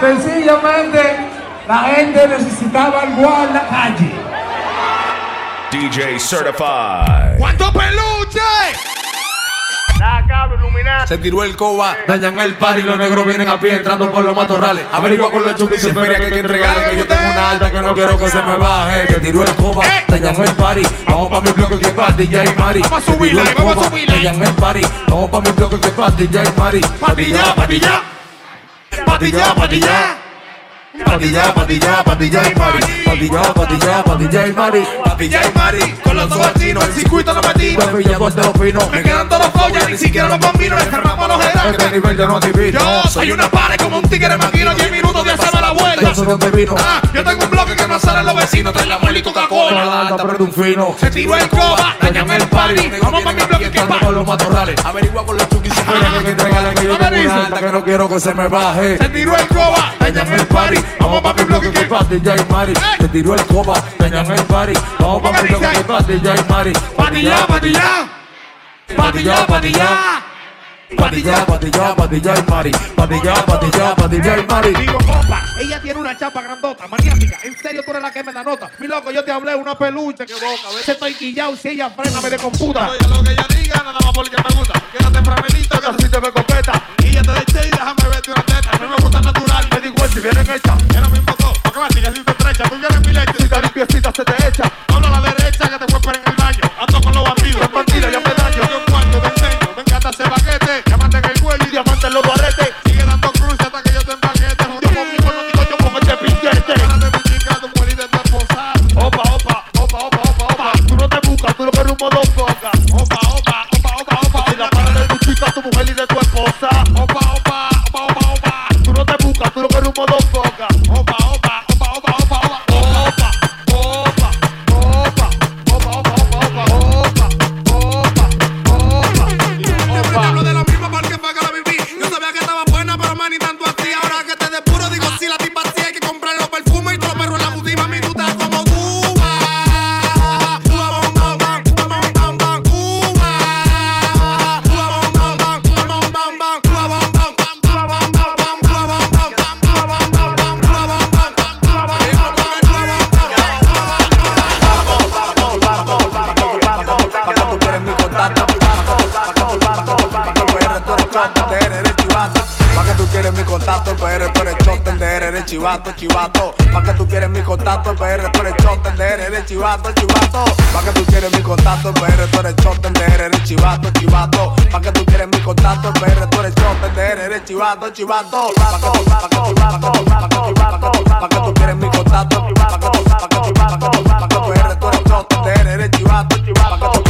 Sencillamente, la gente necesitaba algo en la calle. DJ Certified. ¿Cuánto peluche? Se tiró el coba, dañan el par y los negros vienen a pie entrando por los matorrales. Averigua con los chupis y feria que hay que entregarle que yo tengo una alta que no quiero que se me baje. Se tiró el coba, dañan el party. Vamos pa' mi bloque que pa' DJ Mari. Vamos a subirla, vamos a coba, subirla. Dañan el party. Vamos pa' mi bloque que pa' DJ Mari. Patilla, patilla. Patilla, patilla. Patilla, patilla, patilla y Mari. Patilla, patilla, patilla y Mari. Patilla y Mari. Con los dos vecinos, el circuito lo metí. Pilla por los finos. Me quedan todos ni siquiera los bambinos. Enfermamos los Este gerentes. nivel yo no adivino. Yo soy una pared como un tigre maquino. 10 minutos de hacerme la vuelta. Yo sé dónde vino. Ah, yo tengo un bloque que no salen los vecinos. Trae la muela y Coca-Cola. la alta, pero de un fino. Se tiró el coba, dañan el party. Vamos pa' mi bloque que pa. los matorrales. Averigua con los chukis y que que entregarle que yo tengo una alta que no quiero que se me baje. Se tiró el coba, dañan el party. Vamos pa' mi bloque que pa. DJ Mari. Se tiró el coba, dañan el party. Vamos pa' mi bloque que pa' DJ Mari. Patilla, patilla. Patilla, patilla. Patilla, patilla, patilla y Mari. Patilla, patilla, patilla y Mari. Digo, compa, ella tiene una chapa grandota, maniática. En serio, tú eres la que me da nota. Mi loco, yo te hablé una peluche que boca. A veces estoy quillado si ella frena, me de computa. Oye, lo que ella diga, nada más porque me gusta. Quédate framelito, que así te me copeta. Y ya te deché y déjame verte una teta. A mí me gusta natural, me digo, si vienen hechas. Era mismo todo, porque me sigues si te estrecha. Tú quieres mi leche, si te limpiecita se te echa. tu esposa. Opa. PR tú eres choten de eres chivato, chivato. Pa' que tú quieres mi contacto, el PR tú eres choten de eres chivato, chivato. Pa' que tú quieres mi contacto, el PR tú eres choten de eres chivato, chivato. Pa' que tú quieres mi contacto, el PR tú eres choten de eres chivato, chivato. Pa' que tú, pa' que tú, pa' que tú, pa' que tú, pa' que tú, pa' que tú quieres mi contacto, pa' que tú, pa' que tú, pa' que tú, pa' que tú PR tú eres choten de eres chivato, chivato.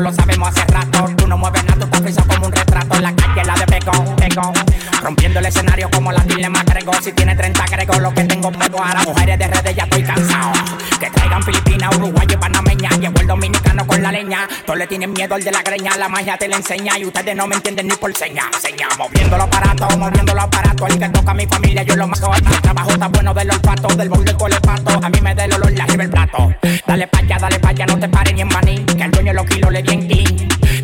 Lo sabemos hace rato. Tú no mueves nada, tú estás como un retrato. La calle, la de pegón, pegón. Rompiendo el escenario como la dile más grego. Si tiene 30 grego, lo que tengo me ahora Mujeres de redes, ya estoy cansado. Que traigan Filipinas, Uruguay y Panamá Llegó el dominicano con la leña. Todos le tienen miedo al de la greña. La magia te la enseña y ustedes no me entienden ni por seña. Seña, moviendo los aparatos, moviendo los aparatos. El que toca a mi familia, yo lo mato. El trabajo está bueno del olfato, del bol del colepato. A mí me da el olor, la arriba el plato. Dale pa' allá, dale pa' allá, no te le di.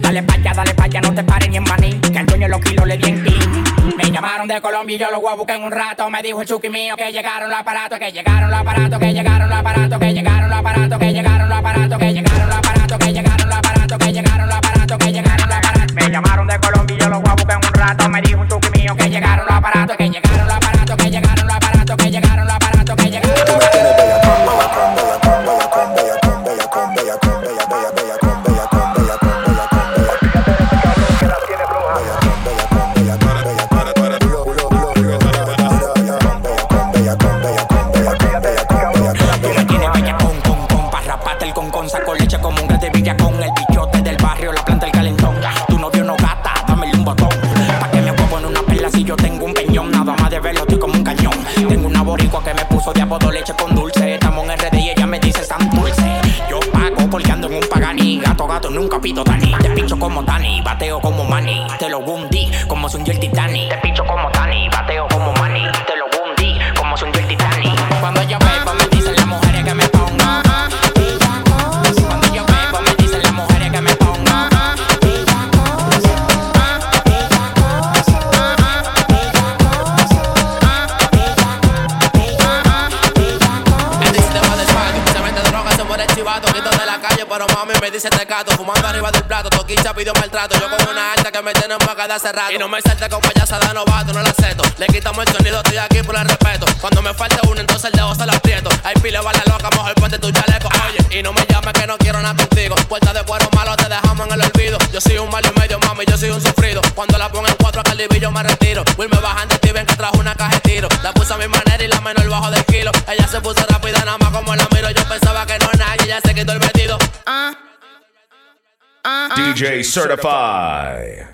Dale pa' allá, dale pa' allá, no te pares ni en maní. Que el dueño los kilos le di en clean. Me llamaron de Colombia y yo lo voy a buscar en un rato. Me dijo el chuki mío que llegaron los aparatos, que llegaron los aparatos, que llegaron los aparatos, que llegaron los aparatos, que llegaron los aparatos, que llegaron los aparatos, que llegaron los aparatos, que llegaron los aparatos, que llegaron los aparatos. Me llamaron de Colombia y yo lo voy a buscar en un rato. Me dijo un chuki mío que llegaron los aparatos, que llegaron me dice te gato, fumando arriba del plato, toquicha pidió maltrato, yo con una alta que me tiene en boca de hace rato, y no me salte con payasa de novato, no la acepto, le quitamos el sonido, estoy aquí por el respeto, cuando me falte uno, entonces el dedo se lo aprieto, hay pile vale loca, mejor ponte tu chaleco, oye, y no me llames que no quiero nada contigo, puerta de cuero malo te dejamos en el olvido, yo soy un malo y medio, mami, yo soy un sufrido, cuando la pongo en cuatro a Caldivillo me retiro, Will me bajan de ti, ven que trajo una caja de tiro, la puse a mi manera y la menor bajo del kilo, ella se puso rápida nada más como la miro, yo pensaba que no nadie, ya se quitó el vestido, Uh-uh. DJ Certify.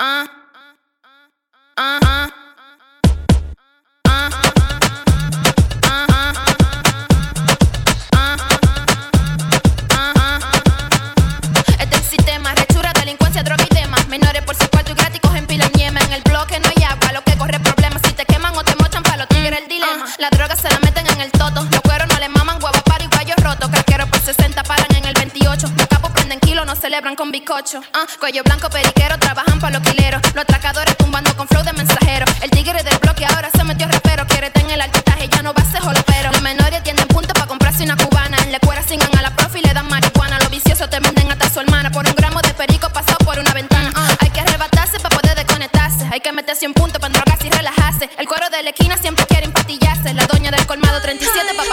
No celebran con bizcocho. Ah, cuello blanco, periquero, trabajan pa' los quileros. Los atracadores tumbando con flow de mensajero. El tigre del bloque ahora se metió repero. Quiere tener el altitaje, ya no va a ser jolopero. Los menores tienen puntos para comprarse una cubana. En la escuela singan a la profe y le dan marihuana. Los viciosos te venden hasta su hermana. Por un gramo de perico pasado por una ventana. Ah, hay que arrebatarse para poder desconectarse. Hay que meterse un punto para drogarse y relajarse. El cuero de la esquina siempre quiere empatillarse. La doña del colmado 37 pa'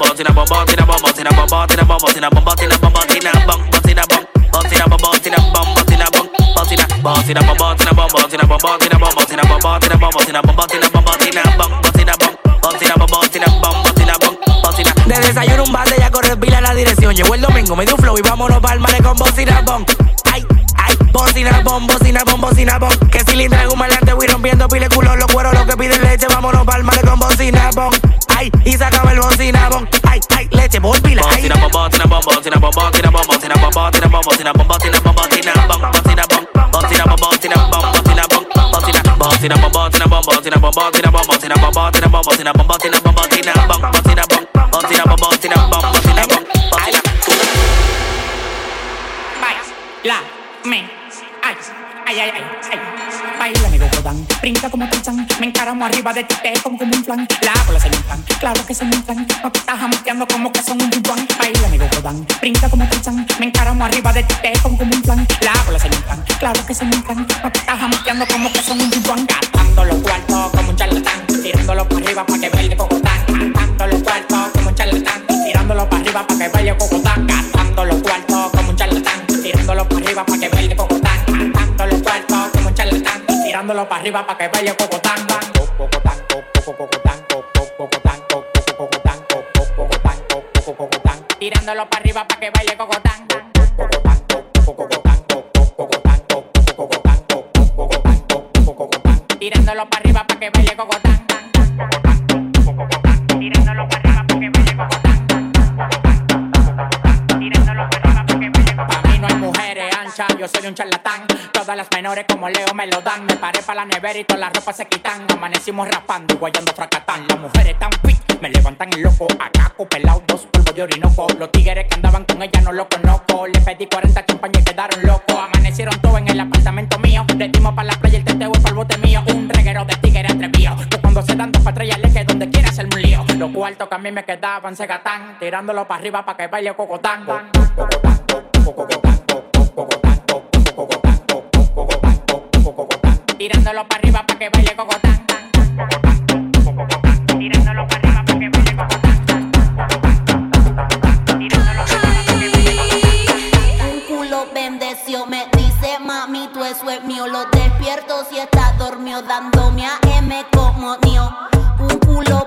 botina bom botina bom botina bom botina bom botina bom botina bom botina bom botina bom botina bom botina bom botina bom botina bom botina botina bom botina bom botina bom botina bom botina bom botina bom botina bom botina bom botina bom botina bom botina bom botina bom botina bom botina De desayuno un bate, ya corre pila la dirección. Llegó el domingo, me flow y vámonos con bocina. Ay, bocina bocina bocina. Que cilindra rompiendo pile culo, los cueros, lo que leche, Ay, ay, leche, por pila. Ay, botina bom botina bom botina bom botina bom botina bom botina bom botina bom botina bom botina bom botina bom botina bom botina bom botina bom botina botina bom botina bom botina bom botina bom botina bom botina bom botina bom botina bom botina bom botina bom botina bom botina bom botina bom botina baila, me, ay, ay, ay, ay, brinca como tarzán, me encaramo arriba de ti, te como como un flan. La hago la señalan, claro que se me inflan, estás jamoteando como que son un yuan. Baila mi godán, brinca como tarzán, me encaramo arriba de ti, te como como un flan. La hago la señalan, claro que se me inflan, te estás jamoteando como que son un yuan. Gastando los cuartos como un charlatán, tirándolo para arriba pa' que baile cocotán. Gastando los cuartos como un charlatán, tirándolo para arriba pa' que baile cocotán. Gastando los cuartos como un charlatán, tirándolo para arriba pa' que baile cocotán dándolo para arriba para que baile poco tan poco tan poco poco tan poco tan poco tan poco tan tan tirándolo para arriba para que baile poco tan tan poco tan poco tan poco tan poco tan tan tirándolo para arriba para que baile poco tan tirándolo para arriba para que baile poco tan tirándolo para arriba para que baile poco tan para mí no hay mujeres anchas yo soy un charlatán. Todas las menores como Leo me lo dan. Me paré para la nevera y todas las ropas se quitan. Amanecimos raspando guayando fracatán. Las mujeres tan fit, me levantan el loco. Acaco, pelado, dos polvos de orinoco. Los tigres que andaban con ella no lo conozco. Le pedí 40 champañas y quedaron locos. Amanecieron todos en el apartamento mío. Le dimos para la playa el teteo y el bote mío. Un reguero de tigres atrevidos. Que cuando se dan dos patrullas que donde quiera hacerme un lío. Los cuartos que a mí me quedaban se gatán. Tirándolo para arriba para que baile cocotán. Cocotán, cocotán, cocotán, Tirándolo para arriba para que baile cocotán. Tirándolo para arriba para que baile cocotán. Tirándolo para arriba para que baile cocotán. Un culo bendeció, me dice mami, tú eso es mío. Lo despierto si está dormido, dándome a M como mío. Un culo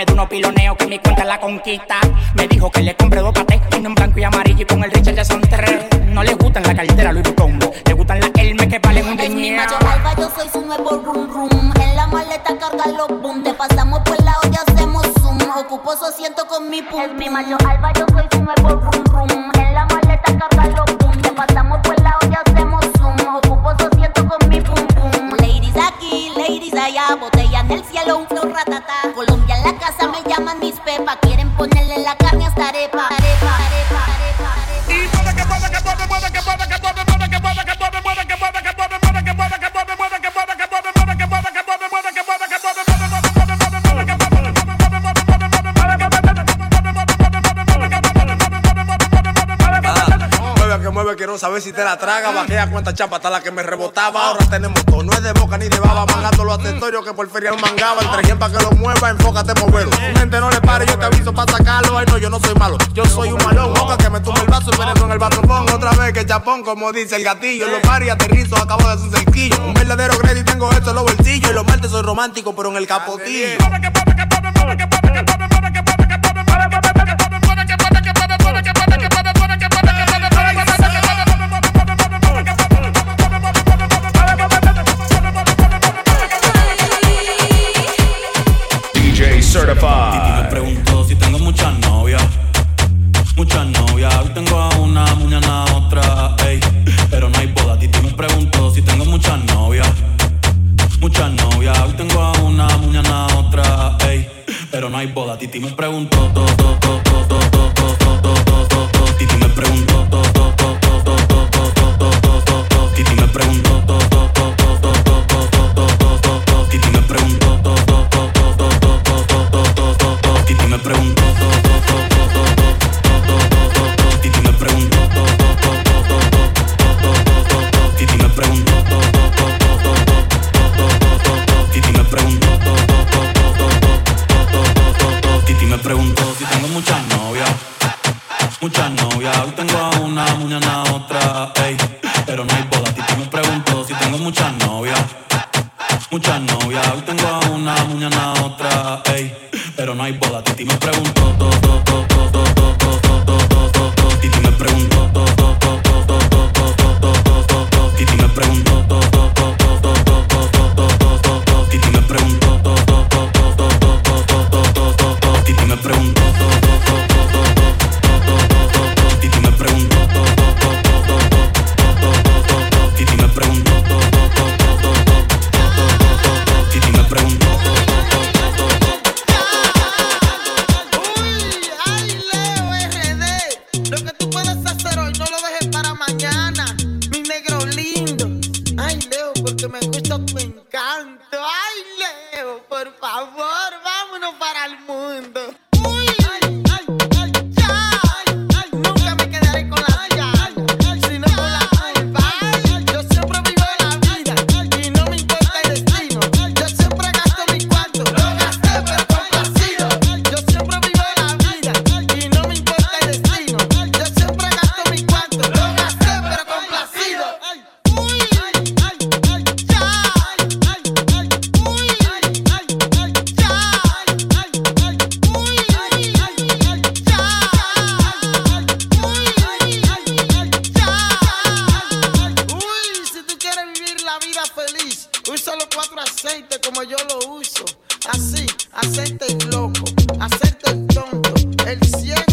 Me da unos piloneos que mi cuenta la conquista. Me dijo que le compré dos patés, uno en blanco y amarillo y con el Richard ya son tres. No le gustan la cartera Louis Vuitton, le gustan las Hermes que valen un Es mi macho alfa, yo soy su nuevo rum rum. En la maleta carga los boom. Te pasamos por la olla, hacemos zoom. Ocupo su asiento con mi pum. Es mi macho alfa, yo soy su nuevo rum rum. En la maleta carga los boom. Te pasamos por la olla, hacemos zoom. Ocupo su asiento con mi pum pum. Ladies aquí, ladies allá. Botella en el cielo, quiero saber si te la traga. Bajé a cuánta chapa hasta la que me rebotaba. Ahora tenemos todo, no es de boca ni de baba. Mangándolo a territorio que por feria mangaba. El trejen para que lo mueva, enfócate, moverlo. Tu mente no le pare, yo te aviso para sacarlo. Ay, no, yo no soy malo, yo soy un malón. Boca que me tumba el vaso veneno en el batropón. Otra vez que chapón, como dice el gatillo. Los paris aterrizo, acabo de su cerquillo. Un verdadero crédito, tengo esto en los bolsillos. Y los martes soy romántico, pero en el capotillo. hacerte el loco, hacerte el tonto, el ciego.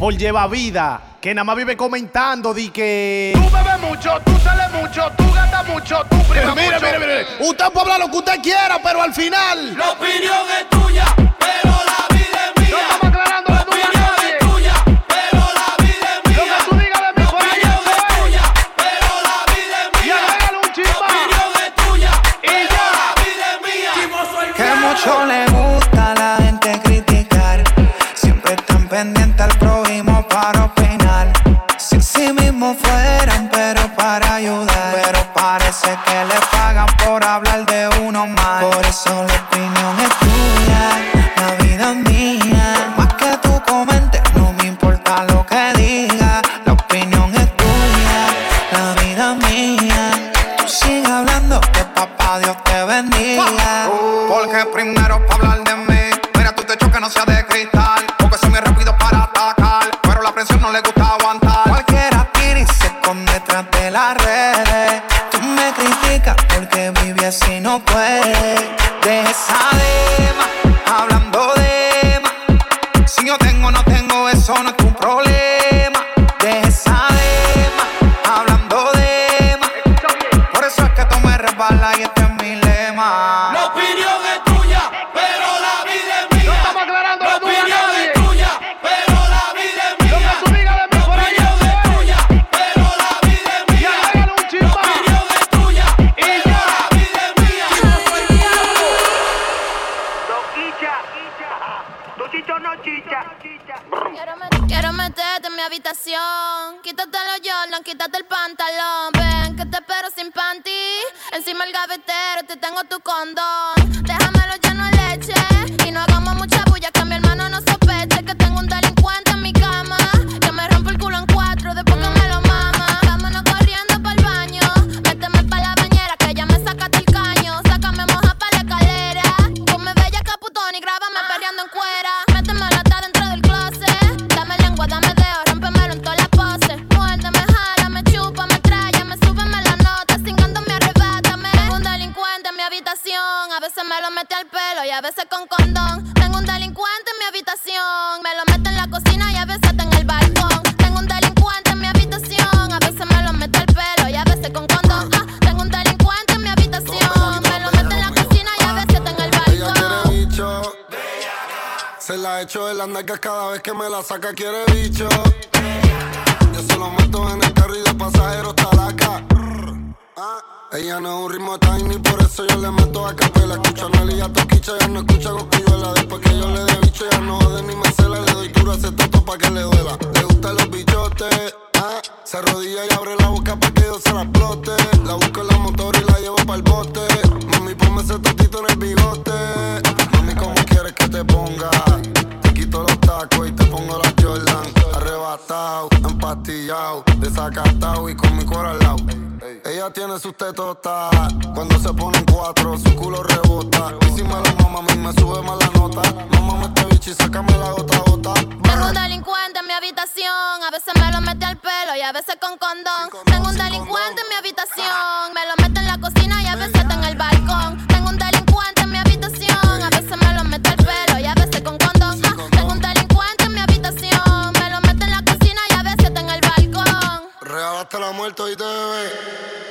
por lleva vida, que nada más vive comentando di que. Tú bebes mucho, tú sales mucho, tú gastas mucho, tú eh, primas mire, mucho. Mire, mire, mire, usted puede hablar lo que usted quiera, pero al final. La opinión es tuya. Se la echo de las nalgas cada vez que me la saca, quiere bicho. Yo se lo meto en el carro y de pasajero talaca. Ah, ella no es un ritmo tiny, por eso yo le meto a capela. Escucha a Nelly a Toquicha, ya no escucha cocuyuela. Después que yo le dé bicho, ya no jode ni me cela. Le doy duro a ese toto pa' que le duela. Le gustan los bichotes. Se arrodilla y abre la boca para que yo se la explote. La busco en la motor y la llevo para el bote. Mami, ponme ese tatito en el bigote. Mami, cómo quieres que te ponga? quito los tacos y te pongo la Jordan. Arrebatado, empastillado, desacatado y con mi cuero al lado. Ella tiene sus tetotas, cuando se ponen cuatro, su culo rebota. Y si me la mama, a mí me sube más la nota. Mamá este bicho y sácame la otra gota. Tengo un delincuente en mi habitación, a veces me lo mete al pelo y a veces con condón. Tengo un delincuente en mi habitación, me lo mete en la cocina y a veces está en el balcón. Tengo un delincuente en mi habitación, a veces me lo mete al pelo y a veces con condón. Regalaste la muerte y te bebé.